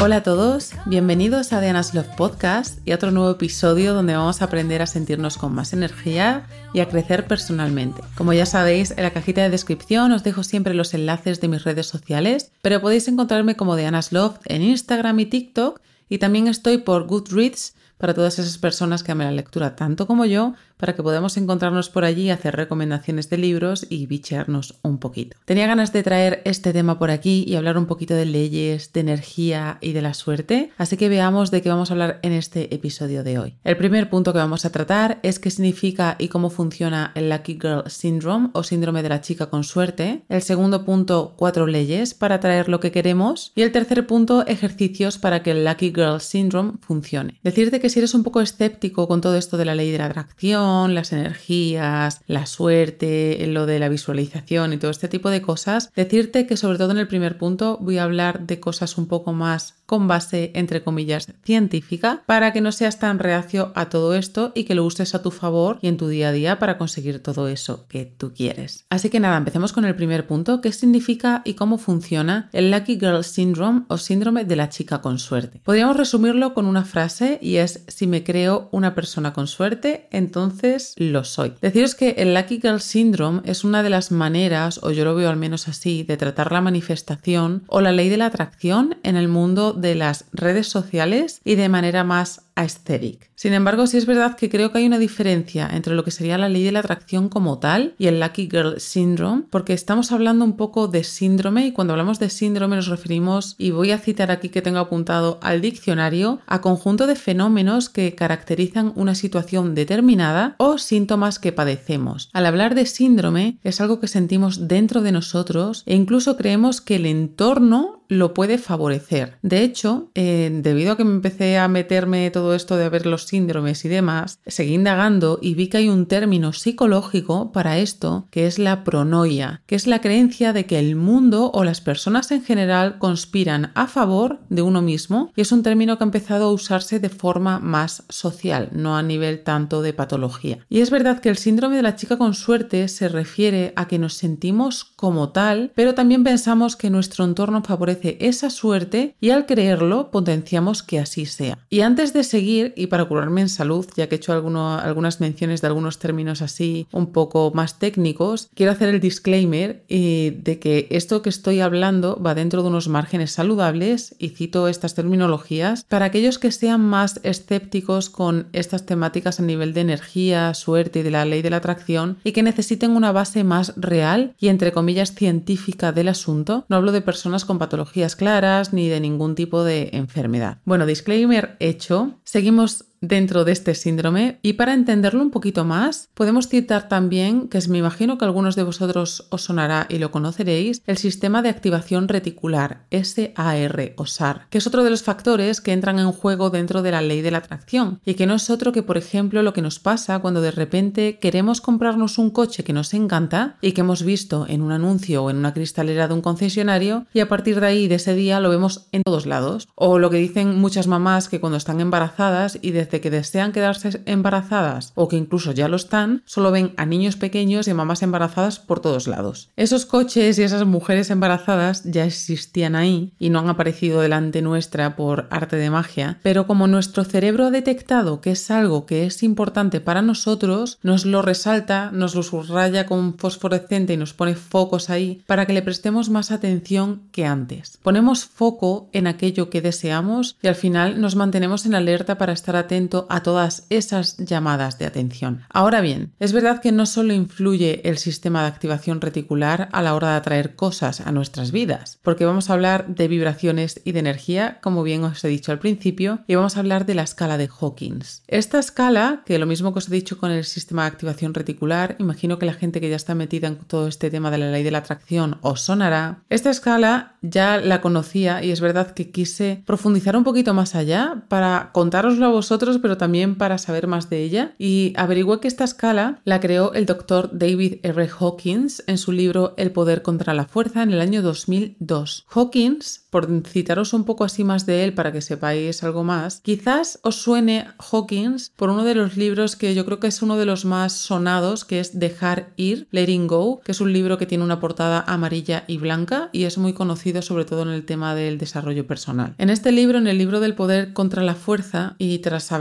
Hola a todos, bienvenidos a Diana's Love Podcast y a otro nuevo episodio donde vamos a aprender a sentirnos con más energía y a crecer personalmente. Como ya sabéis, en la cajita de descripción os dejo siempre los enlaces de mis redes sociales, pero podéis encontrarme como Diana's Love en Instagram y TikTok y también estoy por Goodreads para todas esas personas que aman la lectura tanto como yo, para que podamos encontrarnos por allí, hacer recomendaciones de libros y bichearnos un poquito. Tenía ganas de traer este tema por aquí y hablar un poquito de leyes, de energía y de la suerte, así que veamos de qué vamos a hablar en este episodio de hoy. El primer punto que vamos a tratar es qué significa y cómo funciona el Lucky Girl Syndrome o síndrome de la chica con suerte. El segundo punto, cuatro leyes para traer lo que queremos. Y el tercer punto, ejercicios para que el Lucky Girl Syndrome funcione. Decirte que si eres un poco escéptico con todo esto de la ley de la atracción, las energías, la suerte, lo de la visualización y todo este tipo de cosas, decirte que sobre todo en el primer punto voy a hablar de cosas un poco más con base, entre comillas, científica, para que no seas tan reacio a todo esto y que lo uses a tu favor y en tu día a día para conseguir todo eso que tú quieres. Así que nada, empecemos con el primer punto, qué significa y cómo funciona el Lucky Girl Syndrome o síndrome de la chica con suerte. Podríamos resumirlo con una frase y es si me creo una persona con suerte, entonces lo soy. Deciros que el Lucky Girl Syndrome es una de las maneras, o yo lo veo al menos así, de tratar la manifestación o la ley de la atracción en el mundo de las redes sociales y de manera más aesthetic. Sin embargo, sí es verdad que creo que hay una diferencia entre lo que sería la ley de la atracción como tal y el Lucky Girl Syndrome, porque estamos hablando un poco de síndrome y cuando hablamos de síndrome nos referimos, y voy a citar aquí que tengo apuntado al diccionario, a conjunto de fenómenos que caracterizan una situación determinada o síntomas que padecemos. Al hablar de síndrome es algo que sentimos dentro de nosotros e incluso creemos que el entorno lo puede favorecer. De hecho, eh, debido a que me empecé a meterme todo esto de ver los síndromes y demás, seguí indagando y vi que hay un término psicológico para esto que es la pronoia, que es la creencia de que el mundo o las personas en general conspiran a favor de uno mismo y es un término que ha empezado a usarse de forma más social, no a nivel tanto de patología. Y es verdad que el síndrome de la chica con suerte se refiere a que nos sentimos como tal, pero también pensamos que nuestro entorno favorece esa suerte y al creerlo potenciamos que así sea. Y antes de seguir, y para curarme en salud, ya que he hecho algunas menciones de algunos términos así un poco más técnicos, quiero hacer el disclaimer eh, de que esto que estoy hablando va dentro de unos márgenes saludables y cito estas terminologías para aquellos que sean más escépticos con estas temáticas a nivel de energía, suerte y de la ley de la atracción y que necesiten una base más real y entre comillas científica del asunto. No hablo de personas con patologías claras ni de ningún tipo de enfermedad. Bueno, disclaimer hecho, seguimos dentro de este síndrome. Y para entenderlo un poquito más podemos citar también, que me imagino que algunos de vosotros os sonará y lo conoceréis, el sistema de activación reticular, SAR o SAR, que es otro de los factores que entran en juego dentro de la ley de la atracción y que no es otro que por ejemplo lo que nos pasa cuando de repente queremos comprarnos un coche que nos encanta y que hemos visto en un anuncio o en una cristalera de un concesionario y a partir de ahí de ese día lo vemos en todos lados. O lo que dicen muchas mamás que cuando están embarazadas y de que desean quedarse embarazadas o que incluso ya lo están, solo ven a niños pequeños y mamás embarazadas por todos lados. Esos coches y esas mujeres embarazadas ya existían ahí y no han aparecido delante nuestra por arte de magia, pero como nuestro cerebro ha detectado que es algo que es importante para nosotros, nos lo resalta, nos lo subraya con fosforescente y nos pone focos ahí para que le prestemos más atención que antes. Ponemos foco en aquello que deseamos y al final nos mantenemos en alerta para estar atentos a todas esas llamadas de atención. Ahora bien, es verdad que no solo influye el sistema de activación reticular a la hora de atraer cosas a nuestras vidas, porque vamos a hablar de vibraciones y de energía, como bien os he dicho al principio, y vamos a hablar de la escala de Hawkins. Esta escala, que lo mismo que os he dicho con el sistema de activación reticular, imagino que la gente que ya está metida en todo este tema de la ley de la atracción os sonará, esta escala ya la conocía y es verdad que quise profundizar un poquito más allá para contároslo a vosotros pero también para saber más de ella. Y averigüé que esta escala la creó el doctor David R. Hawkins en su libro El poder contra la fuerza en el año 2002. Hawkins por citaros un poco así más de él para que sepáis algo más, quizás os suene Hawkins por uno de los libros que yo creo que es uno de los más sonados, que es Dejar ir, Letting Go, que es un libro que tiene una portada amarilla y blanca y es muy conocido sobre todo en el tema del desarrollo personal. En este libro, en el libro del poder contra la fuerza, y tras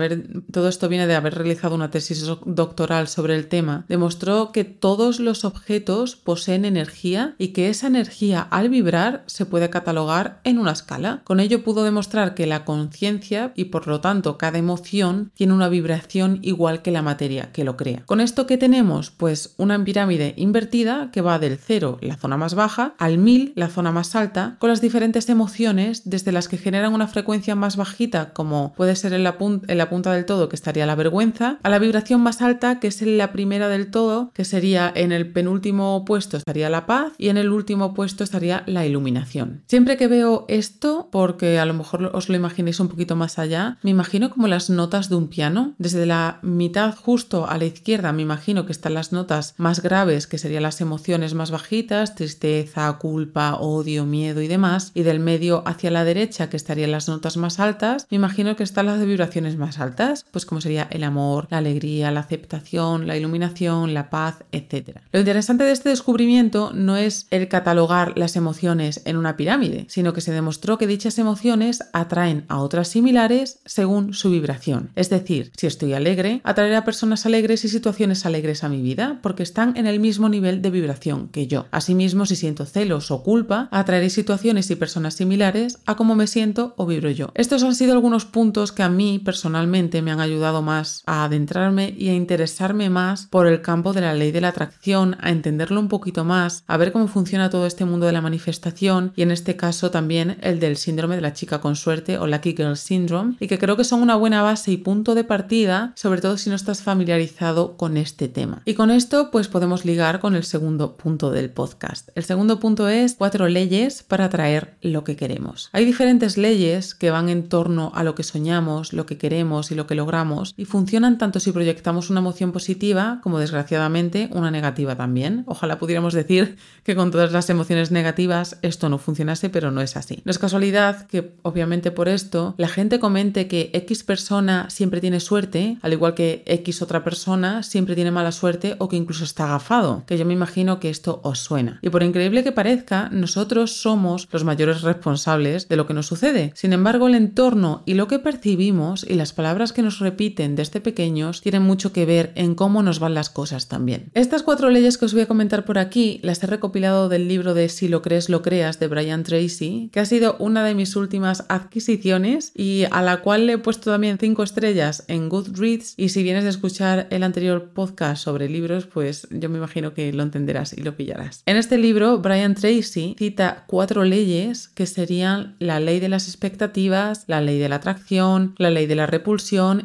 todo esto viene de haber realizado una tesis doctoral sobre el tema, demostró que todos los objetos poseen energía y que esa energía al vibrar se puede catalogar en una escala. Con ello pudo demostrar que la conciencia y por lo tanto cada emoción tiene una vibración igual que la materia que lo crea. ¿Con esto qué tenemos? Pues una pirámide invertida que va del 0, la zona más baja, al 1000, la zona más alta, con las diferentes emociones desde las que generan una frecuencia más bajita como puede ser en la, en punta del todo que estaría la vergüenza, a la vibración más alta que es la primera del todo que sería en el penúltimo puesto estaría la paz y en el último puesto estaría la iluminación. Siempre que veo esto porque a lo mejor os lo imaginéis un poquito más allá. Me imagino como las notas de un piano. Desde la mitad justo a la izquierda me imagino que están las notas más graves, que serían las emociones más bajitas, tristeza, culpa, odio, miedo y demás. Y del medio hacia la derecha, que estarían las notas más altas, me imagino que están las de vibraciones más altas, pues como sería el amor, la alegría, la aceptación, la iluminación, la paz, etc. Lo interesante de este descubrimiento no es el catalogar las emociones en una pirámide, sino que se demostró que dichas emociones atraen a otras similares según su vibración. Es decir, si estoy alegre, atraeré a personas alegres y situaciones alegres a mi vida porque están en el mismo nivel de vibración que yo. Asimismo, si siento celos o culpa, atraeré situaciones y personas similares a cómo me siento o vibro yo. Estos han sido algunos puntos que a mí personalmente me han ayudado más a adentrarme y a interesarme más por el campo de la ley de la atracción, a entenderlo un poquito más, a ver cómo funciona todo este mundo de la manifestación y en este caso también el del síndrome de la chica con suerte o Lucky Girl Syndrome y que creo que son una buena base y punto de partida, sobre todo si no estás familiarizado con este tema. Y con esto pues podemos ligar con el segundo punto del podcast. El segundo punto es cuatro leyes para atraer lo que queremos. Hay diferentes leyes que van en torno a lo que soñamos, lo que queremos y lo que logramos y funcionan tanto si proyectamos una emoción positiva como desgraciadamente una negativa también. Ojalá pudiéramos decir que con todas las emociones negativas esto no funcionase, pero no es así. No es casualidad que, obviamente por esto, la gente comente que X persona siempre tiene suerte, al igual que X otra persona siempre tiene mala suerte o que incluso está agafado, que yo me imagino que esto os suena. Y por increíble que parezca, nosotros somos los mayores responsables de lo que nos sucede. Sin embargo, el entorno y lo que percibimos y las palabras que nos repiten desde pequeños tienen mucho que ver en cómo nos van las cosas también. Estas cuatro leyes que os voy a comentar por aquí las he recopilado del libro de Si lo crees, lo creas de Brian Tracy, que ha sido una de mis últimas adquisiciones y a la cual le he puesto también 5 estrellas en Goodreads. Y si vienes de escuchar el anterior podcast sobre libros, pues yo me imagino que lo entenderás y lo pillarás. En este libro, Brian Tracy cita cuatro leyes que serían la ley de las expectativas, la ley de la atracción, la ley de la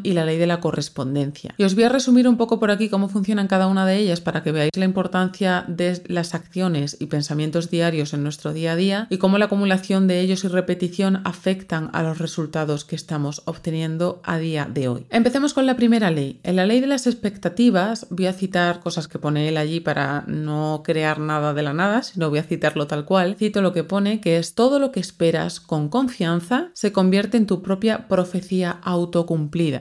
y la ley de la correspondencia. Y os voy a resumir un poco por aquí cómo funcionan cada una de ellas para que veáis la importancia de las acciones y pensamientos diarios en nuestro día a día y cómo la acumulación de ellos y repetición afectan a los resultados que estamos obteniendo a día de hoy. Empecemos con la primera ley. En la ley de las expectativas voy a citar cosas que pone él allí para no crear nada de la nada, sino voy a citarlo tal cual. Cito lo que pone que es todo lo que esperas con confianza se convierte en tu propia profecía autocumplida.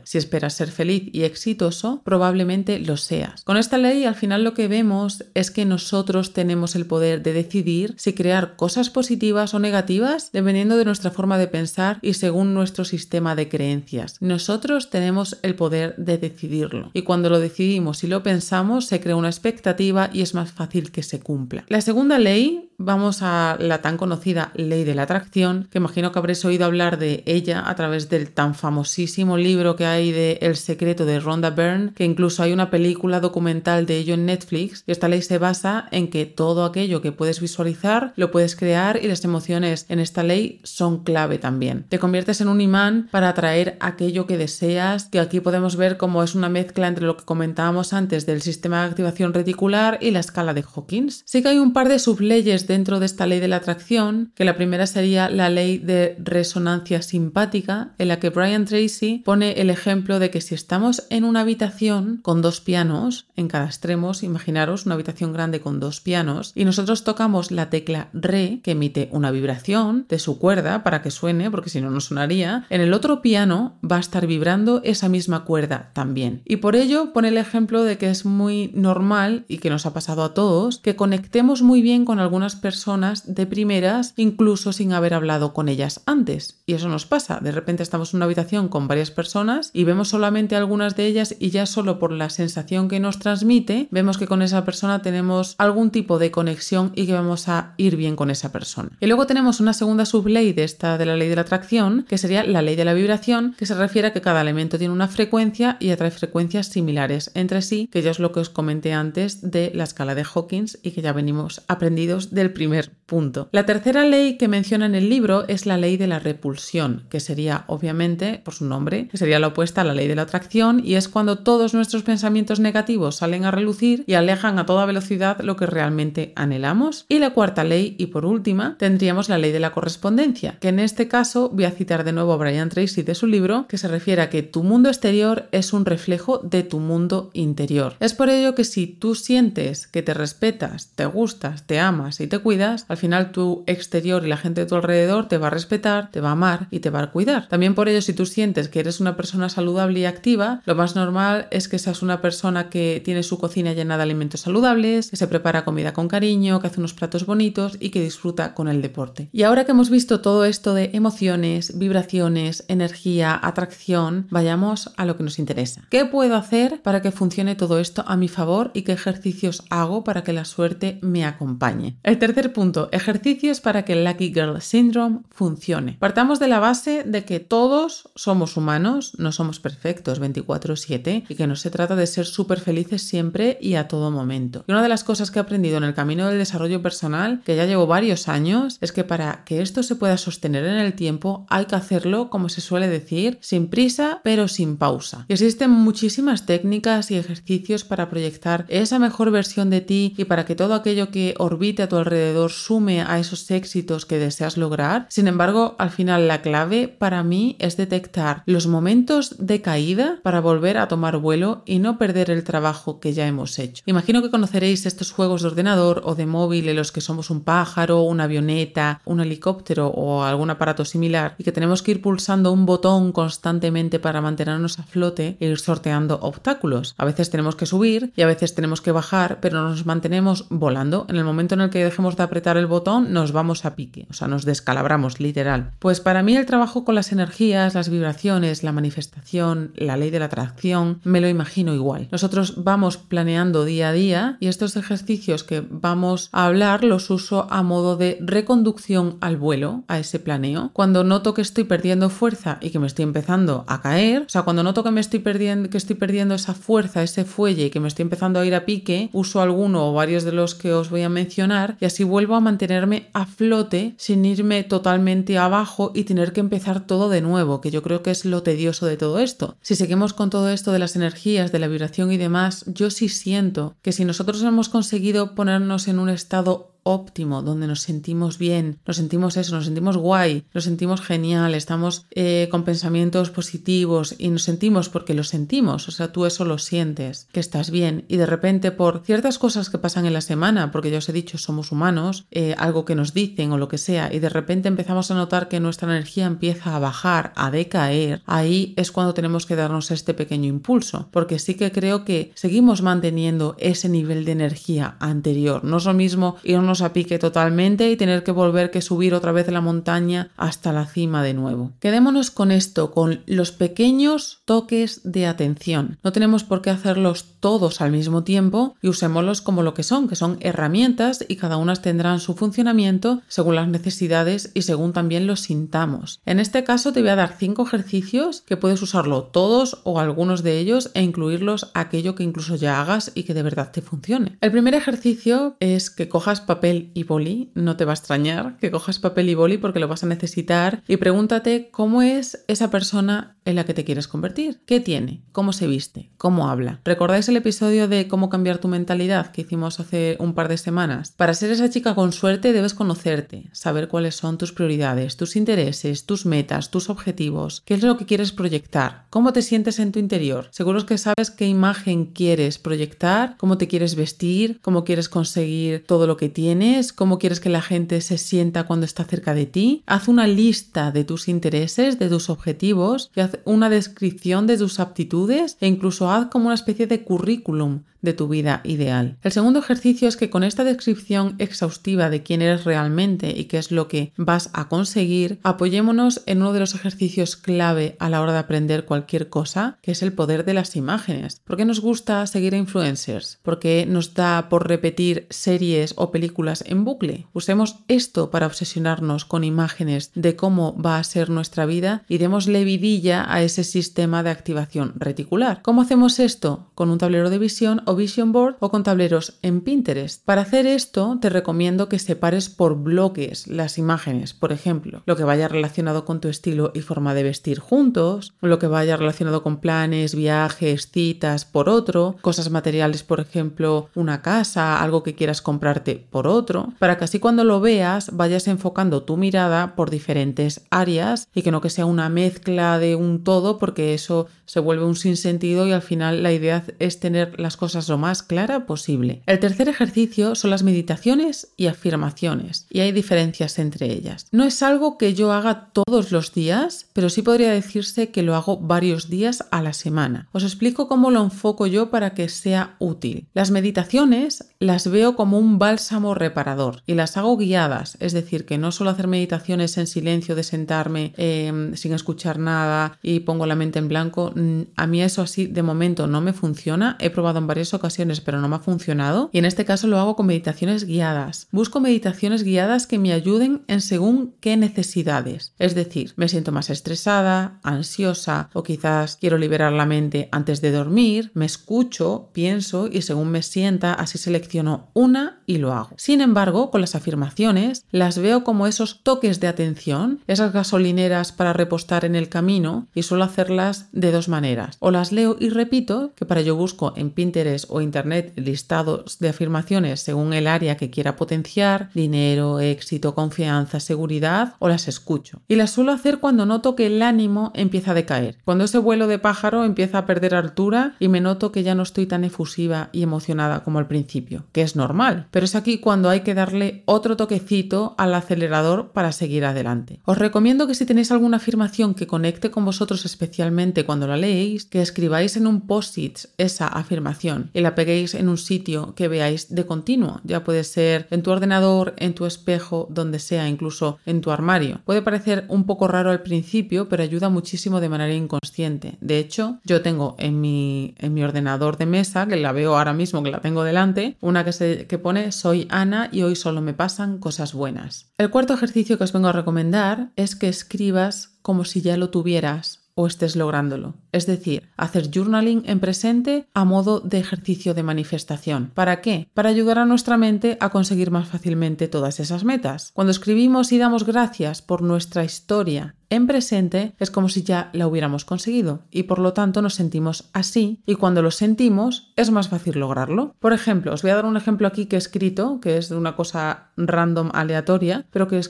Si esperas ser feliz y exitoso, probablemente lo seas. Con esta ley al final lo que vemos es que nosotros tenemos el poder de decidir si crear cosas positivas o negativas dependiendo de nuestra forma de pensar y según nuestro sistema de creencias. Nosotros tenemos el poder de decidirlo y cuando lo decidimos y lo pensamos se crea una expectativa y es más fácil que se cumpla. La segunda ley vamos a la tan conocida ley de la atracción, que imagino que habréis oído hablar de ella a través del tan famosísimo libro que hay de El secreto de Rhonda Byrne, que incluso hay una película documental de ello en Netflix, y esta ley se basa en que todo aquello que puedes visualizar lo puedes crear y las emociones en esta ley son clave también. Te conviertes en un imán para atraer aquello que deseas, que aquí podemos ver cómo es una mezcla entre lo que comentábamos antes del sistema de activación reticular y la escala de Hawkins. Sí que hay un par de subleyes dentro de esta ley de la atracción, que la primera sería la ley de resonancia simpática, en la que Brian Tracy pone el ejemplo de que si estamos en una habitación con dos pianos en cada extremo, imaginaros una habitación grande con dos pianos, y nosotros tocamos la tecla re, que emite una vibración de su cuerda para que suene, porque si no, no sonaría, en el otro piano va a estar vibrando esa misma cuerda también. Y por ello pone el ejemplo de que es muy normal y que nos ha pasado a todos que conectemos muy bien con algunas personas de primeras, incluso sin haber hablado con ellas antes. Y eso nos pasa. De repente estamos en una habitación con varias personas y vemos solamente algunas de ellas y ya solo por la sensación que nos transmite, vemos que con esa persona tenemos algún tipo de conexión y que vamos a ir bien con esa persona. Y luego tenemos una segunda subley de esta de la ley de la atracción, que sería la ley de la vibración, que se refiere a que cada elemento tiene una frecuencia y atrae frecuencias similares entre sí, que ya es lo que os comenté antes de la escala de Hawkins y que ya venimos aprendidos del primer punto. La tercera ley que menciona en el libro es la ley de la repulsión, que sería obviamente, por su nombre, que sería la opuesta a la ley de la atracción y es cuando todos nuestros pensamientos negativos salen a relucir y alejan a toda velocidad lo que realmente anhelamos. Y la cuarta ley y por última tendríamos la ley de la correspondencia, que en este caso voy a citar de nuevo a Brian Tracy de su libro, que se refiere a que tu mundo exterior es un reflejo de tu mundo interior. Es por ello que si tú sientes que te respetas, te gustas, te amas y te cuidas, al final tu exterior y la gente de tu alrededor te va a respetar, te va a amar y te va a cuidar. También por ello si tú sientes que eres una persona saludable y activa, lo más normal es que seas una persona que tiene su cocina llena de alimentos saludables, que se prepara comida con cariño, que hace unos platos bonitos y que disfruta con el deporte. Y ahora que hemos visto todo esto de emociones, vibraciones, energía, atracción, vayamos a lo que nos interesa. ¿Qué puedo hacer para que funcione todo esto a mi favor y qué ejercicios hago para que la suerte me acompañe? El tercer punto, ejercicios para que el Lucky Girl Syndrome funcione. Partamos de la base de que todos somos humanos, no somos perfectos 24/7 y que no se trata de ser súper felices siempre y a todo momento. Y una de las cosas que he aprendido en el camino del desarrollo personal, que ya llevo varios años, es que para que esto se pueda sostener en el tiempo hay que hacerlo, como se suele decir, sin prisa pero sin pausa. Y existen muchísimas técnicas y ejercicios para proyectar esa mejor versión de ti y para que todo aquello que orbite a tu alrededor sume a esos éxitos que deseas lograr. Sin embargo, al final la clave para mí es detectar los momentos de caída para volver a tomar vuelo y no perder el trabajo que ya hemos hecho. Imagino que conoceréis estos juegos de ordenador o de móvil en los que somos un pájaro, una avioneta, un helicóptero o algún aparato similar y que tenemos que ir pulsando un botón constantemente para mantenernos a flote e ir sorteando obstáculos. A veces tenemos que subir y a veces tenemos que bajar, pero nos mantenemos volando. En el momento en el que dejemos de apretar el botón, nos vamos a pique, o sea, nos descalabramos literal. Pues para mí el trabajo con las energías, las vibraciones, la manifestación, la ley de la atracción, me lo imagino igual. Nosotros vamos planeando día a día y estos ejercicios que vamos a hablar los uso a modo de reconducción al vuelo, a ese planeo. Cuando noto que estoy perdiendo fuerza y que me estoy empezando a caer, o sea, cuando noto que me estoy perdiendo, que estoy perdiendo esa fuerza, ese fuelle y que me estoy empezando a ir a pique, uso alguno o varios de los que os voy a mencionar y así vuelvo a mantenerme a flote sin irme totalmente abajo y tener que empezar todo de nuevo, que yo creo que es lo tedioso de todo esto. Si seguimos con todo esto de las energías, de la vibración y demás, yo sí siento que si nosotros hemos conseguido ponernos en un estado óptimo, donde nos sentimos bien, nos sentimos eso, nos sentimos guay, nos sentimos genial, estamos eh, con pensamientos positivos y nos sentimos porque lo sentimos, o sea, tú eso lo sientes, que estás bien. Y de repente por ciertas cosas que pasan en la semana, porque ya os he dicho, somos humanos, eh, algo que nos dicen o lo que sea, y de repente empezamos a notar que nuestra energía empieza a bajar, a decaer, ahí es cuando tenemos que darnos este pequeño impulso, porque sí que creo que seguimos manteniendo ese nivel de energía anterior, no es lo mismo irnos a pique totalmente y tener que volver que subir otra vez la montaña hasta la cima de nuevo. Quedémonos con esto, con los pequeños toques de atención. No tenemos por qué hacerlos todos al mismo tiempo y usémoslos como lo que son, que son herramientas y cada una tendrán su funcionamiento según las necesidades y según también los sintamos. En este caso te voy a dar cinco ejercicios que puedes usarlo todos o algunos de ellos e incluirlos aquello que incluso ya hagas y que de verdad te funcione. El primer ejercicio es que cojas papel papel y boli, no te va a extrañar que cojas papel y boli porque lo vas a necesitar y pregúntate cómo es esa persona en la que te quieres convertir. ¿Qué tiene? ¿Cómo se viste? ¿Cómo habla? ¿Recordáis el episodio de cómo cambiar tu mentalidad que hicimos hace un par de semanas? Para ser esa chica con suerte debes conocerte, saber cuáles son tus prioridades, tus intereses, tus metas, tus objetivos, qué es lo que quieres proyectar, cómo te sientes en tu interior. Seguro que sabes qué imagen quieres proyectar, cómo te quieres vestir, cómo quieres conseguir todo lo que tienes, cómo quieres que la gente se sienta cuando está cerca de ti. Haz una lista de tus intereses, de tus objetivos y haz una descripción de tus aptitudes e incluso haz como una especie de currículum de tu vida ideal. El segundo ejercicio es que con esta descripción exhaustiva de quién eres realmente y qué es lo que vas a conseguir, apoyémonos en uno de los ejercicios clave a la hora de aprender cualquier cosa, que es el poder de las imágenes. ¿Por qué nos gusta seguir a influencers? ¿Por qué nos da por repetir series o películas en bucle? Usemos esto para obsesionarnos con imágenes de cómo va a ser nuestra vida y démosle vidilla a ese sistema de activación reticular. ¿Cómo hacemos esto? Con un tablero de visión Vision Board o con tableros en Pinterest. Para hacer esto te recomiendo que separes por bloques las imágenes, por ejemplo, lo que vaya relacionado con tu estilo y forma de vestir juntos, lo que vaya relacionado con planes, viajes, citas por otro, cosas materiales, por ejemplo, una casa, algo que quieras comprarte por otro, para que así cuando lo veas vayas enfocando tu mirada por diferentes áreas y que no que sea una mezcla de un todo porque eso se vuelve un sinsentido y al final la idea es tener las cosas lo más clara posible. El tercer ejercicio son las meditaciones y afirmaciones, y hay diferencias entre ellas. No es algo que yo haga todos los días, pero sí podría decirse que lo hago varios días a la semana. Os explico cómo lo enfoco yo para que sea útil. Las meditaciones las veo como un bálsamo reparador y las hago guiadas, es decir, que no solo hacer meditaciones en silencio de sentarme em, sin escuchar nada y pongo la mente en blanco, mm, a mí eso así de momento no me funciona. He probado en varias ocasiones, pero no me ha funcionado. Y en este caso lo hago con meditaciones guiadas. Busco meditaciones guiadas que me ayuden en según qué necesidades. Es decir, me siento más estresada, ansiosa o quizás quiero liberar la mente antes de dormir, me escucho, pienso y según me sienta, así selecciono una y lo hago. Sin embargo, con las afirmaciones las veo como esos toques de atención, esas gasolineras para repostar en el camino y suelo hacerlas de dos maneras. O las leo y repito, que para ello busco en Pinterest o Internet listados de afirmaciones según el área que quiera potenciar, dinero, éxito, confianza, seguridad, o las escucho. Y las suelo hacer cuando noto que el ánimo empieza a decaer, cuando ese vuelo de pájaro empieza a perder altura y me noto que ya no estoy tan efusiva y emocionada como al principio, que es normal, pero es aquí cuando hay que darle otro toquecito al acelerador para seguir adelante. Os recomiendo que si tenéis alguna afirmación que conecte con vosotros especialmente cuando la leéis, que escribáis en un post-it esa afirmación y la peguéis en un sitio que veáis de continuo. Ya puede ser en tu ordenador, en tu espejo, donde sea, incluso en tu armario. Puede parecer un poco raro al principio, pero ayuda muchísimo de manera inconsciente. De hecho, yo tengo en mi, en mi ordenador de mesa, que la veo ahora mismo, que la tengo delante, una que, se, que pone soy Ana y hoy solo me pasan cosas buenas. El cuarto ejercicio que os vengo a recomendar es que escribas como si ya lo tuvieras o estés lográndolo. Es decir, hacer journaling en presente a modo de ejercicio de manifestación. ¿Para qué? Para ayudar a nuestra mente a conseguir más fácilmente todas esas metas. Cuando escribimos y damos gracias por nuestra historia en presente es como si ya la hubiéramos conseguido y por lo tanto nos sentimos así y cuando lo sentimos es más fácil lograrlo. Por ejemplo, os voy a dar un ejemplo aquí que he escrito, que es de una cosa random aleatoria, pero que,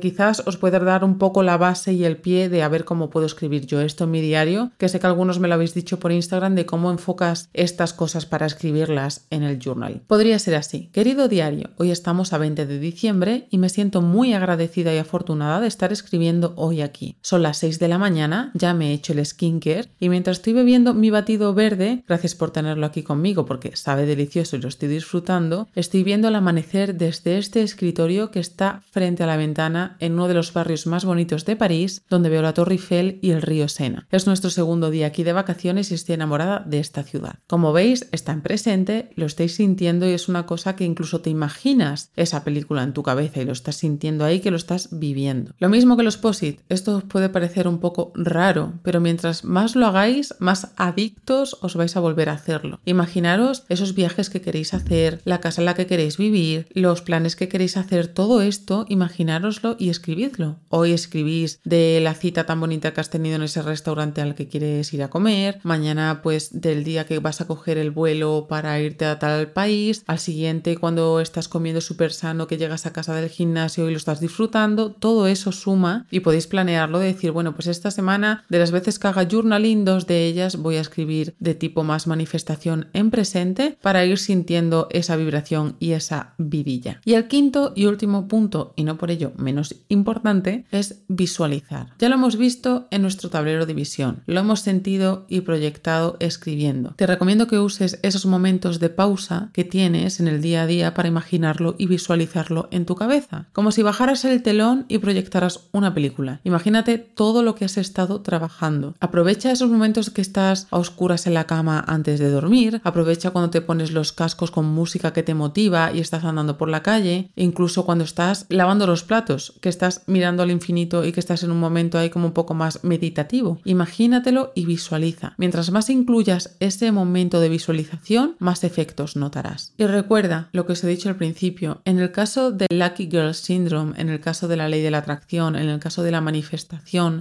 quizás os puede dar un poco la base y el pie de a ver cómo puedo escribir yo esto en mi diario, que sé que algunos me lo habéis dicho por Instagram de cómo enfocas estas cosas para escribirlas en el journal. Podría ser así. Querido diario, hoy estamos a 20 de diciembre y me siento muy agradecida y afortunada de estar escribiendo hoy aquí. Son las 6 de la mañana, ya me he hecho el skincare y mientras estoy bebiendo mi batido verde, gracias por tenerlo aquí conmigo porque sabe delicioso y lo estoy disfrutando, estoy viendo el amanecer desde este escritorio que está frente a la ventana en uno de los barrios más bonitos de París, donde veo la Torre Eiffel y el río Sena. Es nuestro segundo día aquí de vacaciones y estoy enamorada de esta ciudad. Como veis, está en presente, lo estáis sintiendo y es una cosa que incluso te imaginas esa película en tu cabeza y lo estás sintiendo ahí que lo estás viviendo. Lo mismo que los POSIT, esto puede parecer un poco raro, pero mientras más lo hagáis, más adictos os vais a volver a hacerlo. Imaginaros esos viajes que queréis hacer, la casa en la que queréis vivir, los planes que queréis hacer, todo esto, imaginároslo y escribidlo. Hoy escribís de la cita tan bonita que has tenido en ese restaurante al que quieres ir a comer, mañana pues del día que vas a coger el vuelo para irte a tal país, al siguiente cuando estás comiendo súper sano que llegas a casa del gimnasio y lo estás disfrutando, todo eso suma y podéis de decir, bueno, pues esta semana de las veces que haga journaling, dos de ellas voy a escribir de tipo más manifestación en presente para ir sintiendo esa vibración y esa vidilla. Y el quinto y último punto, y no por ello menos importante, es visualizar. Ya lo hemos visto en nuestro tablero de visión, lo hemos sentido y proyectado escribiendo. Te recomiendo que uses esos momentos de pausa que tienes en el día a día para imaginarlo y visualizarlo en tu cabeza, como si bajaras el telón y proyectaras una película. Imagínate todo lo que has estado trabajando. Aprovecha esos momentos que estás a oscuras en la cama antes de dormir, aprovecha cuando te pones los cascos con música que te motiva y estás andando por la calle, incluso cuando estás lavando los platos, que estás mirando al infinito y que estás en un momento ahí como un poco más meditativo. Imagínatelo y visualiza. Mientras más incluyas ese momento de visualización, más efectos notarás. Y recuerda lo que os he dicho al principio, en el caso del Lucky Girl Syndrome, en el caso de la ley de la atracción, en el caso de la manifestación,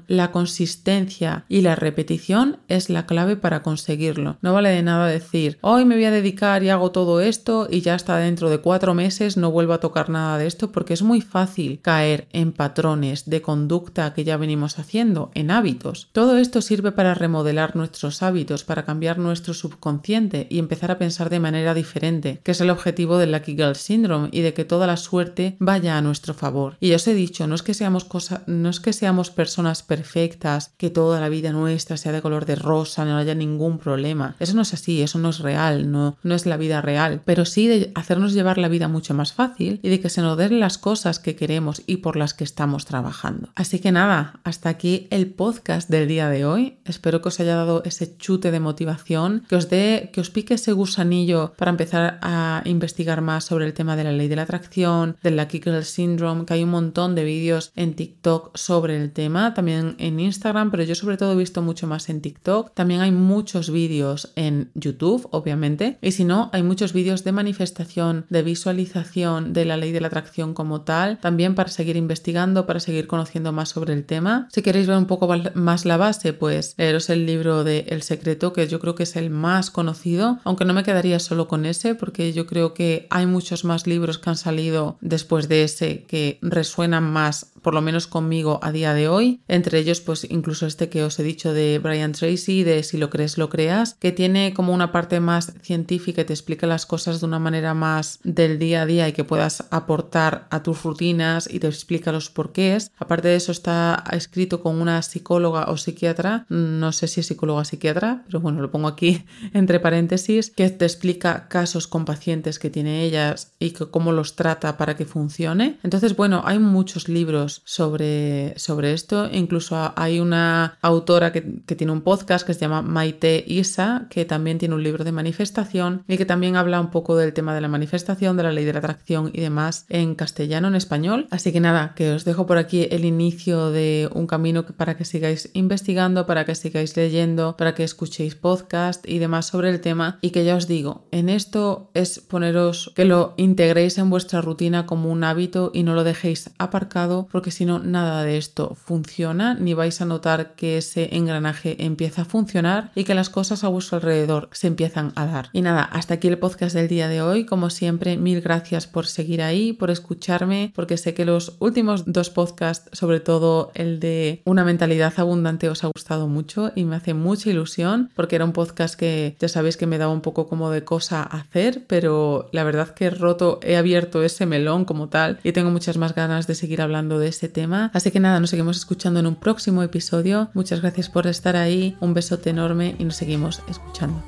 la consistencia y la repetición es la clave para conseguirlo. No vale de nada decir, hoy me voy a dedicar y hago todo esto y ya hasta dentro de cuatro meses no vuelvo a tocar nada de esto porque es muy fácil caer en patrones de conducta que ya venimos haciendo, en hábitos. Todo esto sirve para remodelar nuestros hábitos, para cambiar nuestro subconsciente y empezar a pensar de manera diferente, que es el objetivo del Lucky Girl Syndrome y de que toda la suerte vaya a nuestro favor. Y os he dicho, no es que seamos cosa, no es que seamos personas perfectas, que toda la vida nuestra sea de color de rosa, no haya ningún problema. Eso no es así, eso no es real, no, no es la vida real, pero sí de hacernos llevar la vida mucho más fácil y de que se nos den las cosas que queremos y por las que estamos trabajando. Así que nada, hasta aquí el podcast del día de hoy. Espero que os haya dado ese chute de motivación, que os dé, que os pique ese gusanillo para empezar a investigar más sobre el tema de la ley de la atracción, del Girl Syndrome, que hay un montón de vídeos en TikTok sobre el tema, también en Instagram, pero yo sobre todo he visto mucho más en TikTok. También hay muchos vídeos en YouTube, obviamente, y si no, hay muchos vídeos de manifestación, de visualización de la ley de la atracción como tal, también para seguir investigando, para seguir conociendo más sobre el tema. Si queréis ver un poco más la base, pues leeros el libro de El secreto, que yo creo que es el más conocido, aunque no me quedaría solo con ese, porque yo creo que hay muchos más libros que han salido después de ese que resuenan más por lo menos conmigo a día de hoy. Entre ellos, pues incluso este que os he dicho de Brian Tracy, de Si lo crees, lo creas, que tiene como una parte más científica y te explica las cosas de una manera más del día a día y que puedas aportar a tus rutinas y te explica los porqués. Aparte de eso, está escrito con una psicóloga o psiquiatra, no sé si es psicóloga o psiquiatra, pero bueno, lo pongo aquí entre paréntesis, que te explica casos con pacientes que tiene ellas y cómo los trata para que funcione. Entonces, bueno, hay muchos libros sobre, sobre esto. Incluso hay una autora que, tiene un podcast que se llama Maite Isa, que también tiene un libro de manifestación y que también habla un poco del tema de la manifestación, de la ley de la atracción y demás en castellano, en español. Así que nada, que os dejo por aquí el inicio de un camino para que sigáis investigando, para que sigáis leyendo, para que escuchéis podcast y demás sobre el tema. Y que ya os digo, en esto es poneros que lo integréis en vuestra rutina como un hábito y no lo dejéis aparcado si no, nada de esto funciona, ni vais a notar que ese engranaje empieza a funcionar y que las cosas a vuestro alrededor se empiezan a dar. Y nada, hasta aquí el podcast del día de hoy. Como siempre, mil gracias por seguir ahí, por escucharme, porque sé que los últimos dos podcasts, sobre todo el de una mentalidad abundante, os ha gustado mucho y me hace mucha ilusión, porque era un podcast que ya sabéis que me daba un poco como de cosa hacer, pero la verdad que he roto, he abierto ese melón como tal y tengo muchas más ganas de seguir hablando este tema. Así que nada, nos seguimos escuchando en un próximo episodio. Muchas gracias por estar ahí, un besote enorme y nos seguimos escuchando.